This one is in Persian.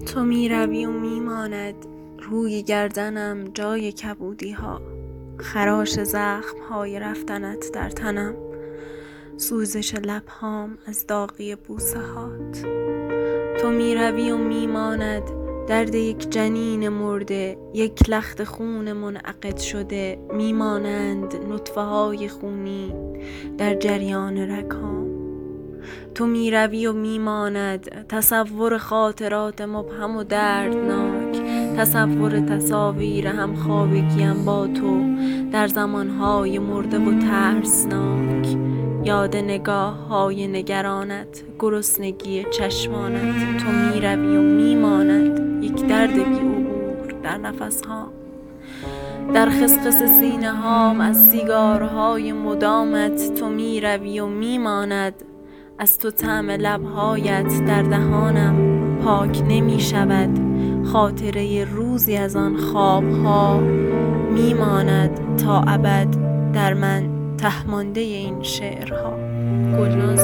تو می روی و می ماند روی گردنم جای کبودی ها خراش زخم های رفتنت در تنم. سوزش لبهام از داغی بوسه هات تو می روی و می ماند درد یک جنین مرده. یک لخت خون منعقد شده. می مانند نطفه های خونی در جریان رگهام. تو می روی و می ماند تصور خاطرات مبهم و دردناک. تصور تصاویر هم خوابگیم با تو در زمانهای مرده و ترسناک. یاد نگاه های نگرانت گرسنگی چشمانت. تو می روی و می ماند یک درد عبور در نفس ها در خسخس سینه هام از سیگارهای مدامت تو می روی و می ماند از تو طعم لبهایت در دهانم پاک نمی شود. خاطره روزی از آن خوابها می ماند تا ابد در من تهمانده این شعرها. گلنازه